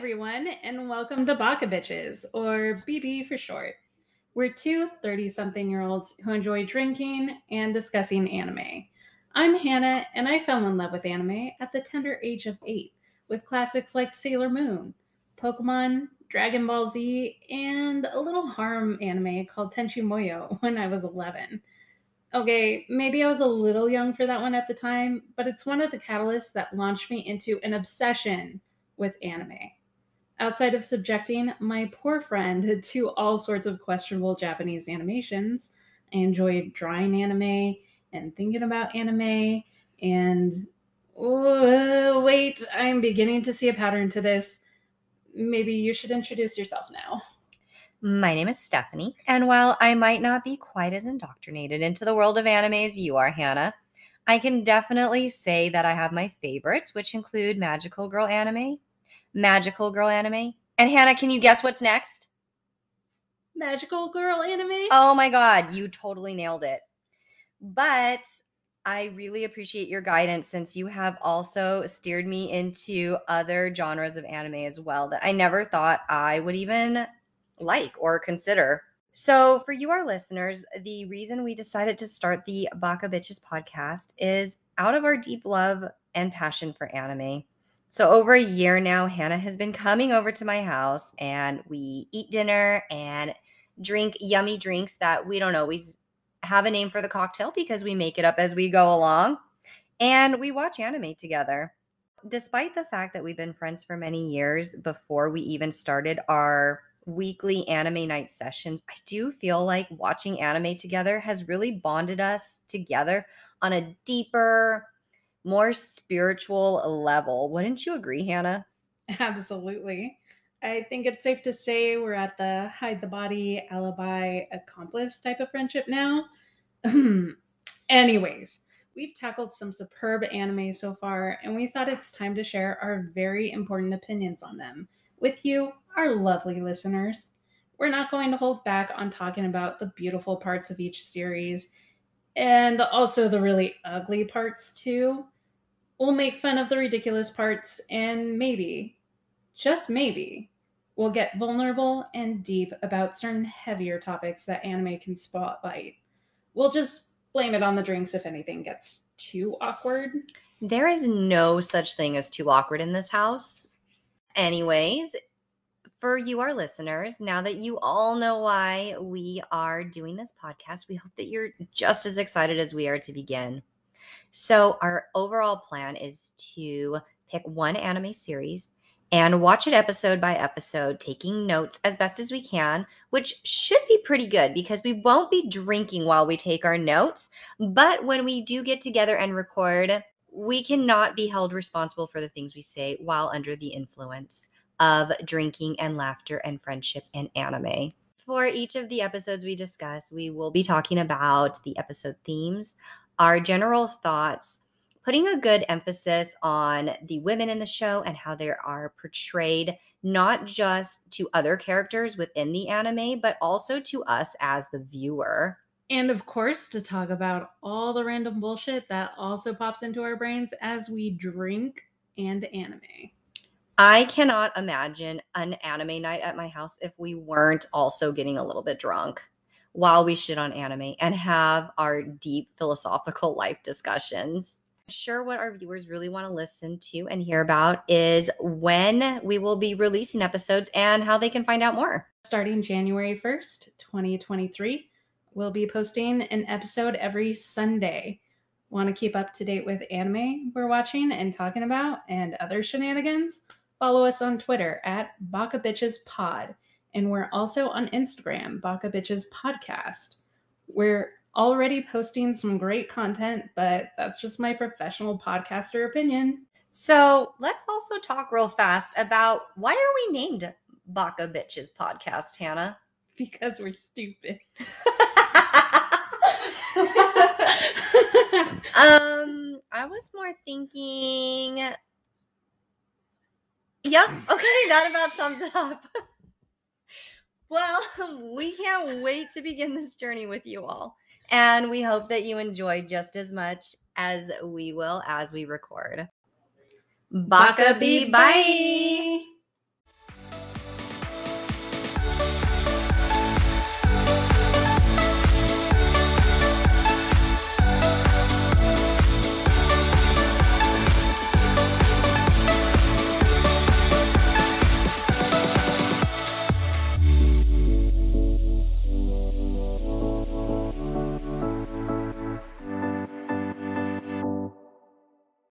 Everyone, and welcome to Baka Bitches, or BB for short. We're two 30 something year olds who enjoy drinking and discussing anime. I'm Hannah, and I fell in love with anime at the tender age of eight with classics like Sailor Moon, Pokemon, Dragon Ball Z, and a little harem anime called Tenchi Muyo when I was 11. Okay, maybe I was a little young for that one at the time, but it's one of the catalysts that launched me into an obsession with anime outside of subjecting my poor friend to all sorts of questionable Japanese animations, I enjoyed drawing anime and thinking about anime. And oh, wait, I'm beginning to see a pattern to this. Maybe you should introduce yourself now. My name is Stephanie, and while I might not be quite as indoctrinated into the world of anime as you are, Hannah, I can definitely say that I have my favorites, which include magical girl anime, magical girl anime. And Hannah, can you guess what's next? Magical girl anime? Oh my God, you totally nailed it. But I really appreciate your guidance since you have also steered me into other genres of anime as well that I never thought I would even like or consider. So, for you, our listeners, the reason we decided to start the Baka Bitches podcast is out of our deep love and passion for anime. So, over a year now, Hannah has been coming over to my house and we eat dinner and drink yummy drinks that we don't always have a name for the cocktail because we make it up as we go along. And we watch anime together. Despite the fact that we've been friends for many years before we even started our weekly anime night sessions, I do feel like watching anime together has really bonded us together on a deeper, more spiritual level. Wouldn't you agree, Hannah? Absolutely. I think it's safe to say we're at the hide the body, alibi, accomplice type of friendship now. Anyways, we've tackled some superb anime so far, and we thought it's time to share our very important opinions on them with you, our lovely listeners. We're not going to hold back on talking about the beautiful parts of each series and also the really ugly parts too. We'll make fun of the ridiculous parts and maybe, just maybe, we'll get vulnerable and deep about certain heavier topics that anime can spotlight. We'll just blame it on the drinks if anything gets too awkward. There is no such thing as too awkward in this house. Anyways, for you, our listeners, now that you all know why we are doing this podcast, we hope that you're just as excited as we are to begin. So, our overall plan is to pick one anime series and watch it episode by episode, taking notes as best as we can, which should be pretty good because we won't be drinking while we take our notes. But when we do get together and record, we cannot be held responsible for the things we say while under the influence of drinking and laughter and friendship and anime. For each of the episodes we discuss, we will be talking about the episode themes, our general thoughts, putting a good emphasis on the women in the show and how they are portrayed, not just to other characters within the anime, but also to us as the viewer. And of course, to talk about all the random bullshit that also pops into our brains as we drink and anime. I cannot imagine an anime night at my house if we weren't also getting a little bit drunk while we shit on anime and have our deep philosophical life discussions. Sure, what our viewers really want to listen to and hear about is when we will be releasing episodes and how they can find out more. Starting January 1st, 2023, we'll be posting an episode every Sunday. Want to keep up to date with anime we're watching and talking about and other shenanigans? Follow us on Twitter at Baka Bitches Pod and we're also on Instagram, Baka Bitches Podcast. We're already posting some great content, but that's just my professional podcaster opinion. So let's also talk real fast about why are we named Baka Bitches Podcast, Hannah? Because we're stupid. um, I was more thinking. Yep. Okay, that about sums it up. Well, we can't wait to begin this journey with you all. And we hope that you enjoy just as much as we will as we record. Baka bye.